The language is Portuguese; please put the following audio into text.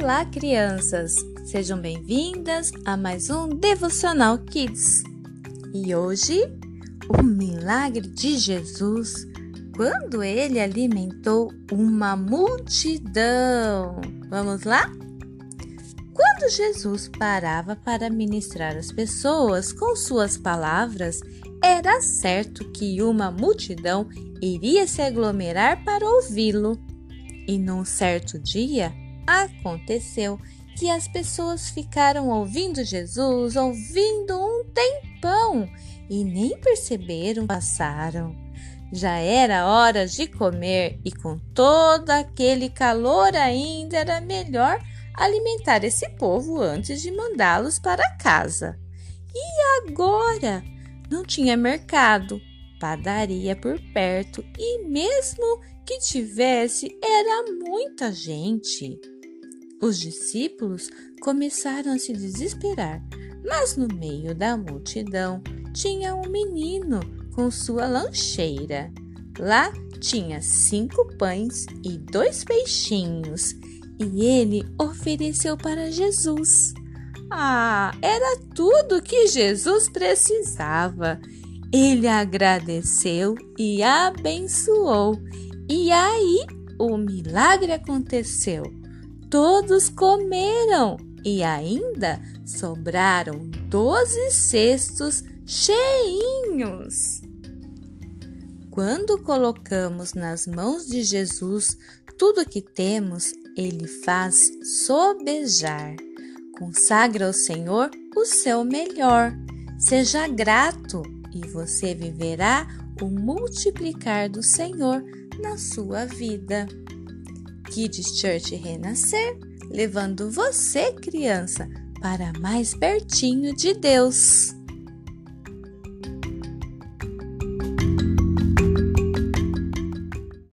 Olá, crianças! Sejam bem-vindas a mais um Devocional Kids. E hoje, o milagre de Jesus quando ele alimentou uma multidão. Vamos lá? Quando Jesus parava para ministrar as pessoas com suas palavras, era certo que uma multidão iria se aglomerar para ouvi-lo. E num certo dia, aconteceu que as pessoas ficaram ouvindo Jesus, ouvindo um tempão e nem perceberam passaram. Já era hora de comer e com todo aquele calor ainda era melhor alimentar esse povo antes de mandá-los para casa. E agora? Não tinha mercado, padaria por perto e mesmo que tivesse era muita gente. Os discípulos começaram a se desesperar, mas no meio da multidão tinha um menino com sua lancheira. Lá tinha cinco pães e dois peixinhos, e ele ofereceu para Jesus. Ah, era tudo que Jesus precisava. Ele agradeceu e abençoou, e aí o milagre aconteceu. Todos comeram e ainda sobraram doze cestos cheinhos. Quando colocamos nas mãos de Jesus tudo que temos, ele faz sobejar. Consagra ao Senhor o seu melhor. Seja grato e você viverá o multiplicar do Senhor na sua vida. Kids Church Renascer, levando você, criança, para mais pertinho de Deus.